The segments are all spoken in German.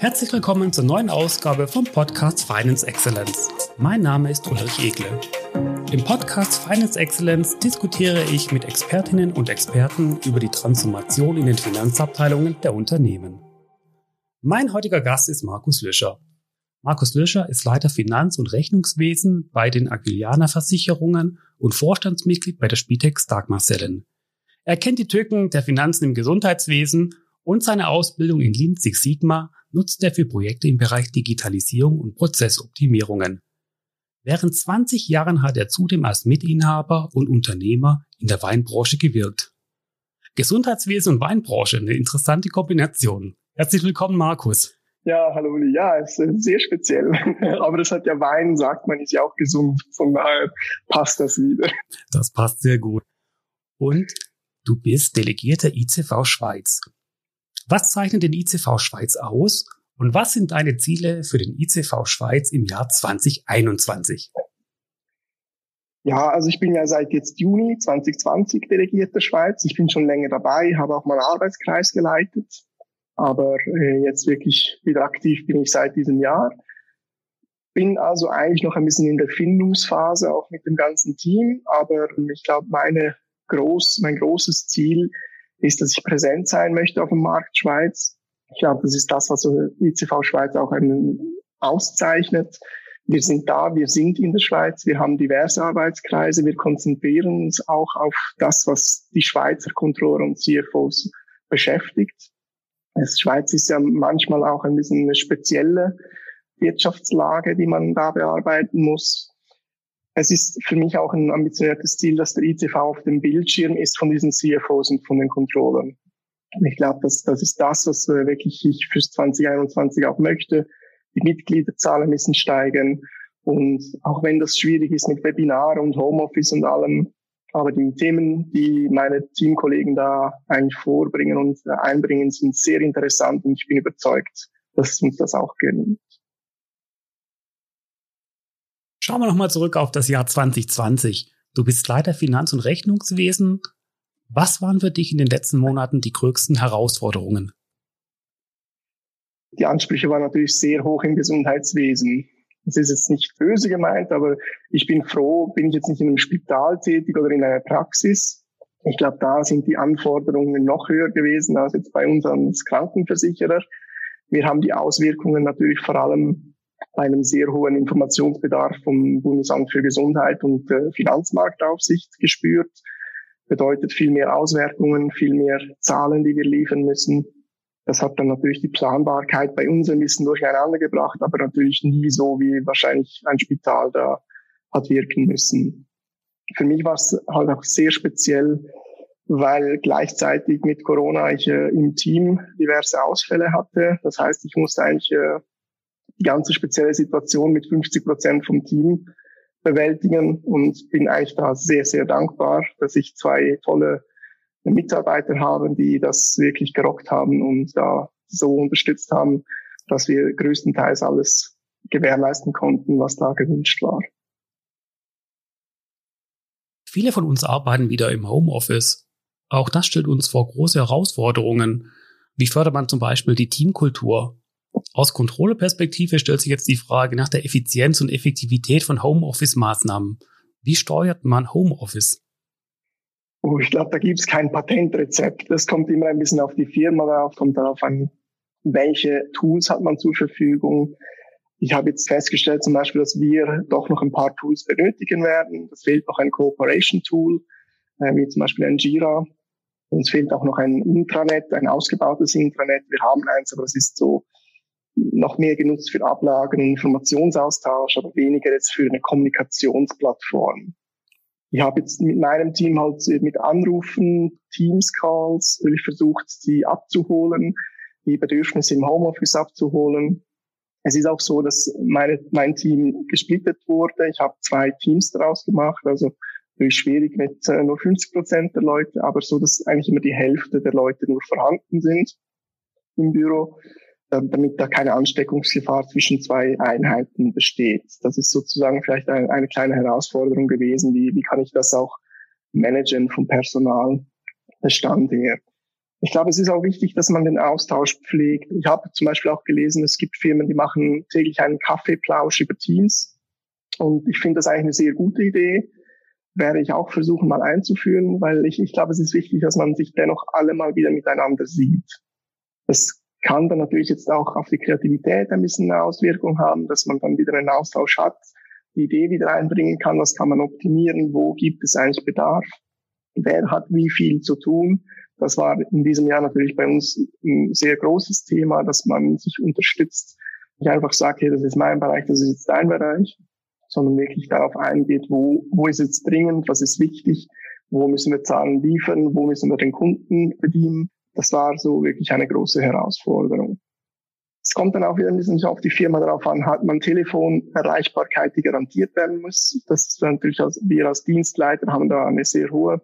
Herzlich willkommen zur neuen Ausgabe vom Podcast Finance Excellence. Mein Name ist Ulrich Egle. Im Podcast Finance Excellence diskutiere ich mit Expertinnen und Experten über die Transformation in den Finanzabteilungen der Unternehmen. Mein heutiger Gast ist Markus Löscher. Markus Löscher ist Leiter Finanz- und Rechnungswesen bei den Agilianer Versicherungen und Vorstandsmitglied bei der Spitex Dagmar-Sellen. Er kennt die Tücken der Finanzen im Gesundheitswesen und seine Ausbildung in Lean Six Sigma nutzt er für Projekte im Bereich Digitalisierung und Prozessoptimierungen. Während 20 Jahren hat er zudem als Mitinhaber und Unternehmer in der Weinbranche gewirkt. Gesundheitswesen und Weinbranche, eine interessante Kombination. Herzlich willkommen, Markus. Ja, hallo Uli. Ja, ist sehr speziell. Aber das hat ja Wein, sagt man, ist ja auch gesund. Von daher passt das wieder. Das passt sehr gut. Und du bist delegierter ICV Schweiz. Was zeichnet den ICV Schweiz aus und was sind deine Ziele für den ICV Schweiz im Jahr 2021? Ja, also ich bin ja seit jetzt Juni 2020 Delegierter Schweiz. Ich bin schon länger dabei, habe auch mal einen Arbeitskreis geleitet, aber äh, jetzt wirklich wieder aktiv bin ich seit diesem Jahr. Bin also eigentlich noch ein bisschen in der Findungsphase, auch mit dem ganzen Team, aber ich glaube, meine groß, mein großes Ziel ist, dass ich präsent sein möchte auf dem Markt Schweiz. Ich glaube, das ist das, was ICV Schweiz auch auszeichnet. Wir sind da, wir sind in der Schweiz, wir haben diverse Arbeitskreise, wir konzentrieren uns auch auf das, was die Schweizer Controller und CFOs beschäftigt. Die Schweiz ist ja manchmal auch ein bisschen eine spezielle Wirtschaftslage, die man da bearbeiten muss es ist für mich auch ein ambitioniertes Ziel, dass der ICV auf dem Bildschirm ist von diesen CFOs und von den Controllern. Ich glaube, das, das ist das, was wirklich ich fürs 2021 auch möchte. Die Mitgliederzahlen müssen steigen. Und auch wenn das schwierig ist mit Webinar und Homeoffice und allem, aber die Themen, die meine Teamkollegen da eigentlich vorbringen und einbringen, sind sehr interessant und ich bin überzeugt, dass uns das auch gelingt. Schauen wir nochmal zurück auf das Jahr 2020. Du bist Leiter Finanz- und Rechnungswesen. Was waren für dich in den letzten Monaten die größten Herausforderungen? Die Ansprüche waren natürlich sehr hoch im Gesundheitswesen. Das ist jetzt nicht böse gemeint, aber ich bin froh, bin ich jetzt nicht in einem Spital tätig oder in einer Praxis. Ich glaube, da sind die Anforderungen noch höher gewesen als jetzt bei uns als Krankenversicherer. Wir haben die Auswirkungen natürlich vor allem einem sehr hohen Informationsbedarf vom Bundesamt für Gesundheit und äh, Finanzmarktaufsicht gespürt. Bedeutet viel mehr Auswertungen, viel mehr Zahlen, die wir liefern müssen. Das hat dann natürlich die Planbarkeit bei uns ein bisschen durcheinander gebracht, aber natürlich nie so, wie wahrscheinlich ein Spital da hat wirken müssen. Für mich war es halt auch sehr speziell, weil gleichzeitig mit Corona ich äh, im Team diverse Ausfälle hatte. Das heißt, ich musste eigentlich äh, die ganze spezielle Situation mit 50 Prozent vom Team bewältigen und bin eigentlich da sehr, sehr dankbar, dass ich zwei tolle Mitarbeiter habe, die das wirklich gerockt haben und da so unterstützt haben, dass wir größtenteils alles gewährleisten konnten, was da gewünscht war. Viele von uns arbeiten wieder im Homeoffice. Auch das stellt uns vor große Herausforderungen. Wie fördert man zum Beispiel die Teamkultur? Aus Kontrolleperspektive stellt sich jetzt die Frage nach der Effizienz und Effektivität von Homeoffice-Maßnahmen. Wie steuert man Homeoffice? Oh, ich glaube, da gibt es kein Patentrezept. Das kommt immer ein bisschen auf die Firma drauf, kommt darauf an, welche Tools hat man zur Verfügung. Ich habe jetzt festgestellt zum Beispiel, dass wir doch noch ein paar Tools benötigen werden. Es fehlt noch ein Cooperation-Tool, äh, wie zum Beispiel ein Jira. Uns fehlt auch noch ein Intranet, ein ausgebautes Intranet. Wir haben eins, aber es ist so noch mehr genutzt für Ablagen und Informationsaustausch, aber weniger jetzt für eine Kommunikationsplattform. Ich habe jetzt mit meinem Team halt mit Anrufen, Teams-Calls, ich versucht, sie abzuholen, die Bedürfnisse im Homeoffice abzuholen. Es ist auch so, dass meine, mein Team gesplittet wurde. Ich habe zwei Teams daraus gemacht, also natürlich schwierig mit äh, nur 50 Prozent der Leute, aber so, dass eigentlich immer die Hälfte der Leute nur vorhanden sind im Büro. Ähm, damit da keine Ansteckungsgefahr zwischen zwei Einheiten besteht. Das ist sozusagen vielleicht eine, eine kleine Herausforderung gewesen. Wie, wie kann ich das auch managen vom Personalbestand her? Ich glaube, es ist auch wichtig, dass man den Austausch pflegt. Ich habe zum Beispiel auch gelesen, es gibt Firmen, die machen täglich einen Kaffeeplausch über Teams. Und ich finde das eigentlich eine sehr gute Idee. Werde ich auch versuchen, mal einzuführen, weil ich, ich glaube, es ist wichtig, dass man sich dennoch alle mal wieder miteinander sieht. Das kann dann natürlich jetzt auch auf die Kreativität ein bisschen eine Auswirkung haben, dass man dann wieder einen Austausch hat, die Idee wieder einbringen kann, was kann man optimieren, wo gibt es eigentlich Bedarf, wer hat wie viel zu tun. Das war in diesem Jahr natürlich bei uns ein sehr großes Thema, dass man sich unterstützt. Nicht einfach sagt, hey, das ist mein Bereich, das ist jetzt dein Bereich, sondern wirklich darauf eingeht, wo, wo ist jetzt dringend, was ist wichtig, wo müssen wir Zahlen liefern, wo müssen wir den Kunden bedienen. Das war so wirklich eine große Herausforderung. Es kommt dann auch wieder ein bisschen auf die Firma darauf an, hat man Telefonerreichbarkeit, die garantiert werden muss. Das ist natürlich als, wir als Dienstleiter haben da eine sehr hohe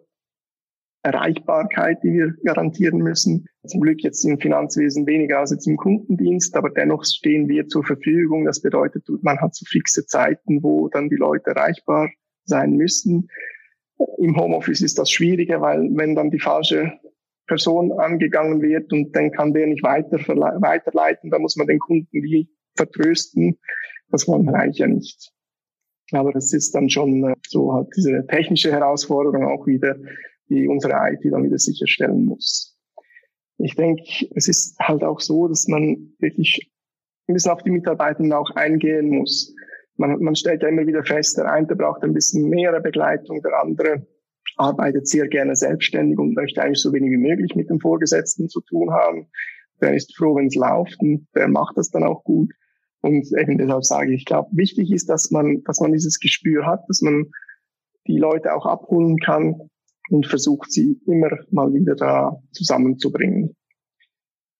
Erreichbarkeit, die wir garantieren müssen. Zum Glück jetzt im Finanzwesen weniger als jetzt im Kundendienst, aber dennoch stehen wir zur Verfügung. Das bedeutet, man hat so fixe Zeiten, wo dann die Leute erreichbar sein müssen. Im Homeoffice ist das schwieriger, weil wenn dann die falsche Person angegangen wird und dann kann der nicht weiter weiterleiten, dann muss man den Kunden wie vertrösten. Das wollen wir eigentlich ja nicht. Aber das ist dann schon äh, so halt diese technische Herausforderung auch wieder, die unsere IT dann wieder sicherstellen muss. Ich denke, es ist halt auch so, dass man wirklich ein bisschen auf die Mitarbeitenden auch eingehen muss. Man, man stellt ja immer wieder fest, der eine braucht ein bisschen mehr Begleitung, der andere arbeitet sehr gerne selbstständig und möchte eigentlich so wenig wie möglich mit dem Vorgesetzten zu tun haben. Der ist froh, wenn es läuft und der macht das dann auch gut. Und eben deshalb sage ich, ich glaube, wichtig ist, dass man, dass man dieses Gespür hat, dass man die Leute auch abholen kann und versucht, sie immer mal wieder da zusammenzubringen.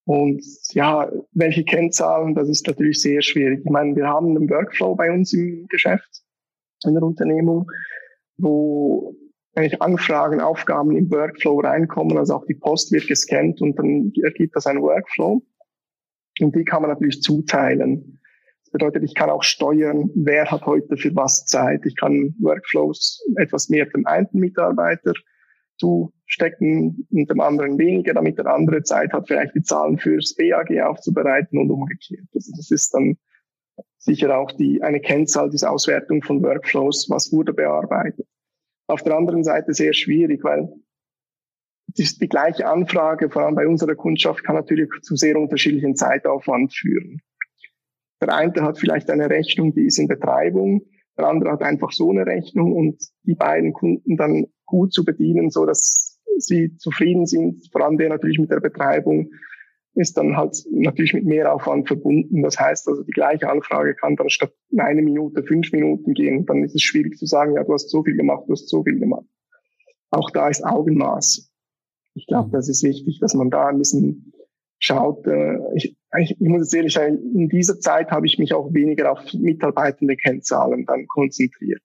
Und ja, welche Kennzahlen, das ist natürlich sehr schwierig. Ich meine, wir haben einen Workflow bei uns im Geschäft, in der Unternehmung, wo eigentlich Anfragen, Aufgaben im Workflow reinkommen, also auch die Post wird gescannt und dann ergibt das einen Workflow. Und die kann man natürlich zuteilen. Das bedeutet, ich kann auch steuern, wer hat heute für was Zeit. Ich kann Workflows etwas mehr dem einen Mitarbeiter zustecken und dem anderen weniger, damit der andere Zeit hat, vielleicht die Zahlen fürs BAG aufzubereiten und umgekehrt. Also das ist dann sicher auch die, eine Kennzahl dieser Auswertung von Workflows, was wurde bearbeitet. Auf der anderen Seite sehr schwierig, weil die, die gleiche Anfrage, vor allem bei unserer Kundschaft, kann natürlich zu sehr unterschiedlichen Zeitaufwand führen. Der eine hat vielleicht eine Rechnung, die ist in Betreibung, der andere hat einfach so eine Rechnung und die beiden Kunden dann gut zu bedienen, so dass sie zufrieden sind, vor allem der natürlich mit der Betreibung, ist dann halt natürlich mit Mehraufwand verbunden. Das heißt also, die gleiche Anfrage kann dann statt eine Minute fünf Minuten gehen. Dann ist es schwierig zu sagen, ja, du hast so viel gemacht, du hast so viel gemacht. Auch da ist Augenmaß. Ich glaube, das ist wichtig, dass man da ein bisschen schaut. Äh, ich, ich, muss jetzt ehrlich sagen, in dieser Zeit habe ich mich auch weniger auf mitarbeitende Kennzahlen dann konzentriert.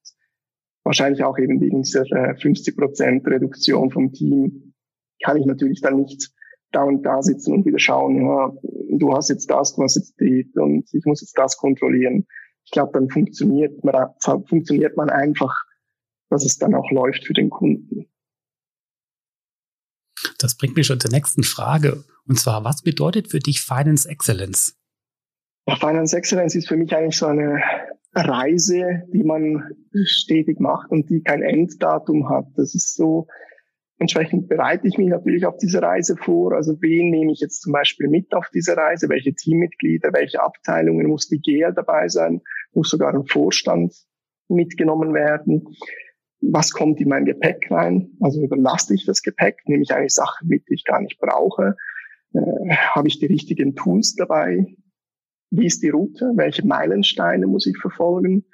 Wahrscheinlich auch eben wegen dieser 50 äh, Prozent Reduktion vom Team kann ich natürlich dann nicht dauernd da sitzen und wieder schauen, ja, du hast jetzt das, du hast jetzt die und ich muss jetzt das kontrollieren. Ich glaube, dann funktioniert man, funktioniert man einfach, dass es dann auch läuft für den Kunden. Das bringt mich schon zur nächsten Frage. Und zwar, was bedeutet für dich Finance Excellence? Ja, Finance Excellence ist für mich eigentlich so eine Reise, die man stetig macht und die kein Enddatum hat. Das ist so, Entsprechend bereite ich mich natürlich auf diese Reise vor. Also wen nehme ich jetzt zum Beispiel mit auf diese Reise? Welche Teammitglieder, welche Abteilungen muss die GL dabei sein? Muss sogar ein Vorstand mitgenommen werden? Was kommt in mein Gepäck rein? Also überlasse ich das Gepäck? Nehme ich eigentlich Sachen mit, die ich gar nicht brauche? Äh, Habe ich die richtigen Tools dabei? Wie ist die Route? Welche Meilensteine muss ich verfolgen?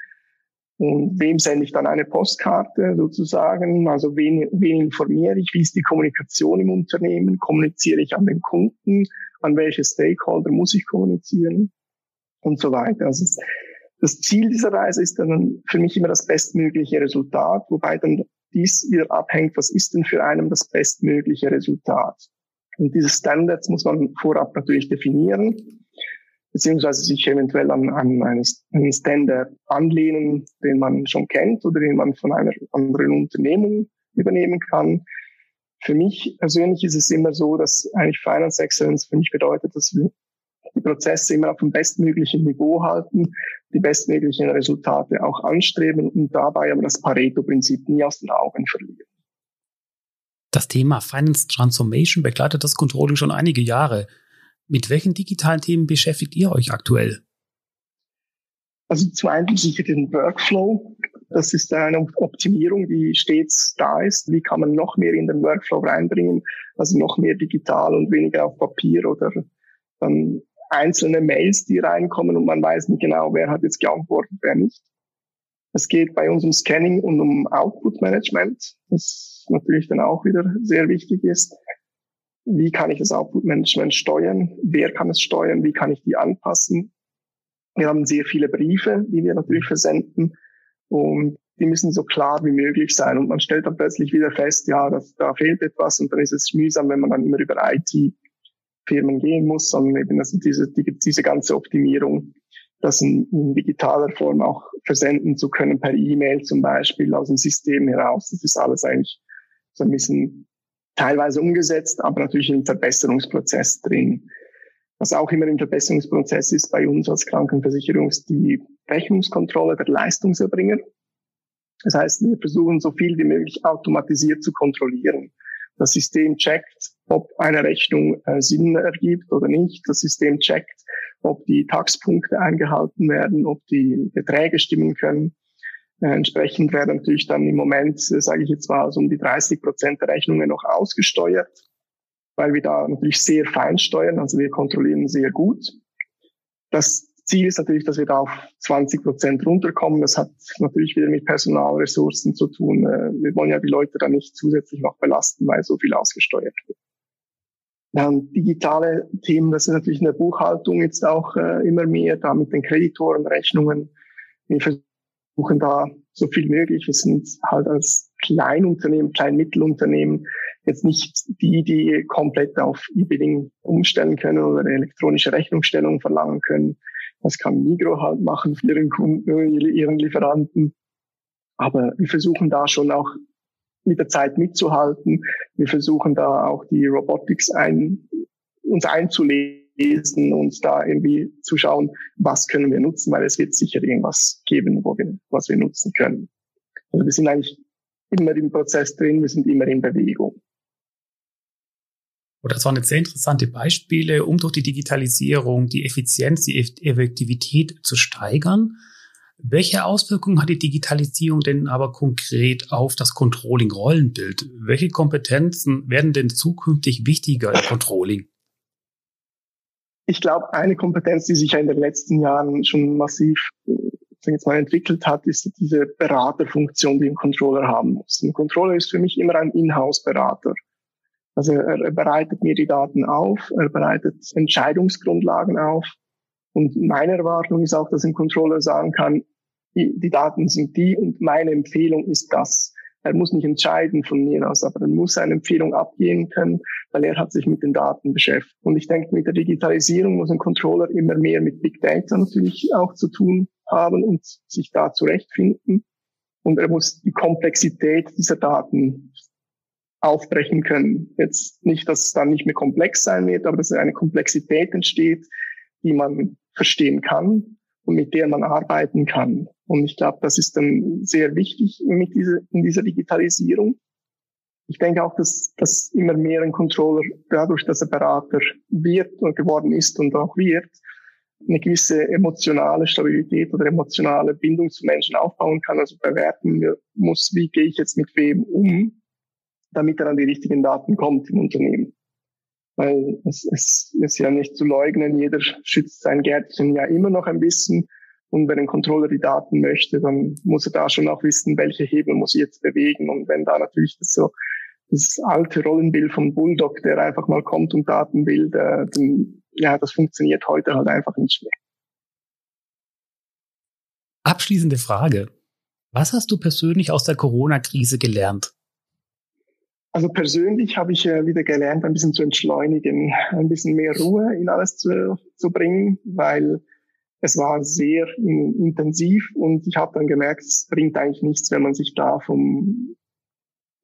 Und wem sende ich dann eine Postkarte sozusagen? Also wen, wen informiere ich? Wie ist die Kommunikation im Unternehmen? Kommuniziere ich an den Kunden? An welche Stakeholder muss ich kommunizieren? Und so weiter. Also das Ziel dieser Reise ist dann für mich immer das bestmögliche Resultat, wobei dann dies wieder abhängt, was ist denn für einen das bestmögliche Resultat? Und diese Standards muss man vorab natürlich definieren beziehungsweise sich eventuell an, an einen Standard anlehnen, den man schon kennt oder den man von einer anderen Unternehmung übernehmen kann. für mich persönlich ist es immer so, dass eigentlich Finance Excellence für mich bedeutet, dass wir die Prozesse immer auf dem bestmöglichen Niveau halten, die bestmöglichen Resultate auch anstreben und dabei aber das Pareto-Prinzip nie aus den Augen verlieren. Das Thema Finance Transformation begleitet das Controlling schon einige Jahre. Mit welchen digitalen Themen beschäftigt ihr euch aktuell? Also zum einen sicher den Workflow. Das ist eine Optimierung, die stets da ist. Wie kann man noch mehr in den Workflow reinbringen? Also noch mehr digital und weniger auf Papier oder dann einzelne Mails, die reinkommen und man weiß nicht genau, wer hat jetzt geantwortet, wer nicht. Es geht bei uns um Scanning und um Output Management, das natürlich dann auch wieder sehr wichtig ist. Wie kann ich das Output Management steuern? Wer kann es steuern? Wie kann ich die anpassen? Wir haben sehr viele Briefe, die wir natürlich versenden und die müssen so klar wie möglich sein. Und man stellt dann plötzlich wieder fest, ja, das, da fehlt etwas und dann ist es mühsam, wenn man dann immer über IT Firmen gehen muss, sondern eben also diese, die, diese ganze Optimierung, das in, in digitaler Form auch versenden zu können, per E-Mail zum Beispiel aus dem System heraus. Das ist alles eigentlich so ein bisschen teilweise umgesetzt, aber natürlich im Verbesserungsprozess drin. Was auch immer im Verbesserungsprozess ist bei uns als Krankenversicherung, ist die Rechnungskontrolle der Leistungserbringer. Das heißt, wir versuchen so viel wie möglich automatisiert zu kontrollieren. Das System checkt, ob eine Rechnung äh, Sinn ergibt oder nicht. Das System checkt, ob die Taxpunkte eingehalten werden, ob die Beträge stimmen können. Äh, entsprechend werden natürlich dann im Moment, äh, sage ich jetzt mal, so um die 30 Prozent der Rechnungen noch ausgesteuert, weil wir da natürlich sehr fein steuern, also wir kontrollieren sehr gut. Das Ziel ist natürlich, dass wir da auf 20 Prozent runterkommen. Das hat natürlich wieder mit Personalressourcen zu tun. Äh, wir wollen ja die Leute da nicht zusätzlich noch belasten, weil so viel ausgesteuert wird. Wir haben digitale Themen, das ist natürlich in der Buchhaltung jetzt auch immer mehr, da mit den Kreditorenrechnungen. Wir versuchen da so viel möglich. Wir sind halt als Kleinunternehmen, Kleinmittelunternehmen jetzt nicht die, die komplett auf E-Billing umstellen können oder elektronische Rechnungsstellung verlangen können. Das kann Migro halt machen für ihren Kunden, ihren Lieferanten. Aber wir versuchen da schon auch mit der Zeit mitzuhalten. Wir versuchen da auch die Robotics ein, uns einzulesen und da irgendwie zu schauen, was können wir nutzen, weil es wird sicher irgendwas geben, wo wir, was wir nutzen können. Also wir sind eigentlich immer im Prozess drin, wir sind immer in Bewegung. Das waren jetzt sehr interessante Beispiele, um durch die Digitalisierung die Effizienz, die Effektivität zu steigern. Welche Auswirkungen hat die Digitalisierung denn aber konkret auf das Controlling-Rollenbild? Welche Kompetenzen werden denn zukünftig wichtiger im Controlling? Ich glaube, eine Kompetenz, die sich ja in den letzten Jahren schon massiv jetzt mal entwickelt hat, ist diese Beraterfunktion, die ein Controller haben muss. Ein Controller ist für mich immer ein Inhouse-Berater. Also er, er bereitet mir die Daten auf, er bereitet Entscheidungsgrundlagen auf. Und meine Erwartung ist auch, dass ein Controller sagen kann, die Daten sind die und meine Empfehlung ist das. Er muss nicht entscheiden von mir aus, aber er muss seine Empfehlung abgeben können, weil er hat sich mit den Daten beschäftigt. Und ich denke, mit der Digitalisierung muss ein Controller immer mehr mit Big Data natürlich auch zu tun haben und sich da zurechtfinden. Und er muss die Komplexität dieser Daten aufbrechen können. Jetzt nicht, dass es dann nicht mehr komplex sein wird, aber dass eine Komplexität entsteht, die man verstehen kann und mit der man arbeiten kann. Und ich glaube, das ist dann sehr wichtig mit dieser, in dieser Digitalisierung. Ich denke auch, dass, dass immer mehr ein Controller dadurch, dass er Berater wird und geworden ist und auch wird, eine gewisse emotionale Stabilität oder emotionale Bindung zu Menschen aufbauen kann, also bewerten muss, wie gehe ich jetzt mit wem um damit er an die richtigen Daten kommt im Unternehmen. Weil es, es ist ja nicht zu leugnen, jeder schützt sein Gärtchen ja immer noch ein bisschen. Und wenn ein Controller die Daten möchte, dann muss er da schon auch wissen, welche Hebel muss ich jetzt bewegen. Und wenn da natürlich das so das alte Rollenbild vom Bulldog, der einfach mal kommt und Daten will, der, dann, ja, das funktioniert heute halt einfach nicht mehr. Abschließende Frage. Was hast du persönlich aus der Corona-Krise gelernt? Also persönlich habe ich äh, wieder gelernt, ein bisschen zu entschleunigen, ein bisschen mehr Ruhe in alles zu, zu bringen, weil es war sehr in, intensiv und ich habe dann gemerkt, es bringt eigentlich nichts, wenn man sich da vom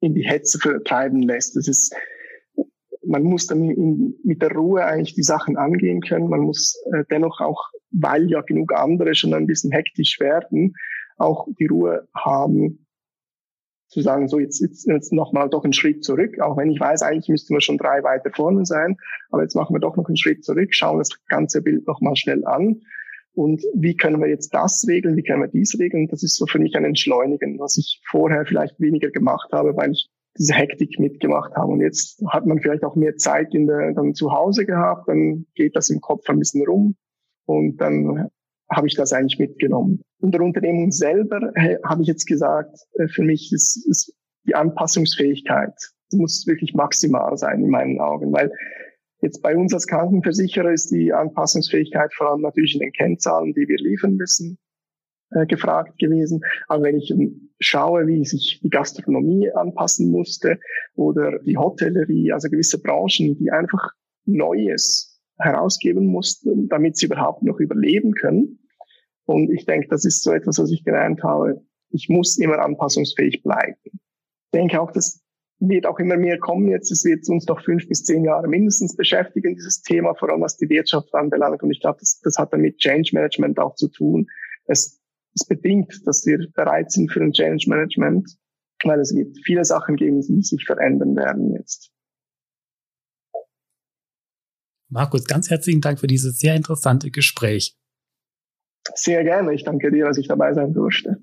in die Hetze vertreiben lässt. Das ist, man muss dann in, mit der Ruhe eigentlich die Sachen angehen können. Man muss äh, dennoch auch, weil ja genug andere schon ein bisschen hektisch werden, auch die Ruhe haben, zu sagen, so jetzt, jetzt, jetzt nochmal doch einen Schritt zurück, auch wenn ich weiß, eigentlich müssten wir schon drei weiter vorne sein, aber jetzt machen wir doch noch einen Schritt zurück, schauen das ganze Bild nochmal schnell an und wie können wir jetzt das regeln, wie können wir dies regeln. Das ist so für mich ein Entschleunigen, was ich vorher vielleicht weniger gemacht habe, weil ich diese Hektik mitgemacht habe. Und jetzt hat man vielleicht auch mehr Zeit in der, dann zu Hause gehabt, dann geht das im Kopf ein bisschen rum und dann habe ich das eigentlich mitgenommen. In der Unternehmung selber habe ich jetzt gesagt, äh, für mich ist, ist die Anpassungsfähigkeit muss wirklich maximal sein in meinen Augen, weil Jetzt bei uns als Krankenversicherer ist die Anpassungsfähigkeit vor allem natürlich in den Kennzahlen, die wir liefern müssen, äh, gefragt gewesen. Aber wenn ich schaue, wie sich die Gastronomie anpassen musste oder die Hotellerie, also gewisse Branchen, die einfach Neues herausgeben mussten, damit sie überhaupt noch überleben können. Und ich denke, das ist so etwas, was ich gelernt habe. Ich muss immer anpassungsfähig bleiben. Ich denke auch, dass wird auch immer mehr kommen. Jetzt es wird uns noch fünf bis zehn Jahre mindestens beschäftigen, dieses Thema, vor allem was die Wirtschaft anbelangt. Und ich glaube, das, das hat dann mit Change Management auch zu tun. Es, es bedingt, dass wir bereit sind für ein Change Management, weil es wird viele Sachen geben, die sich verändern werden jetzt. Markus, ganz herzlichen Dank für dieses sehr interessante Gespräch. Sehr gerne. Ich danke dir, dass ich dabei sein durfte.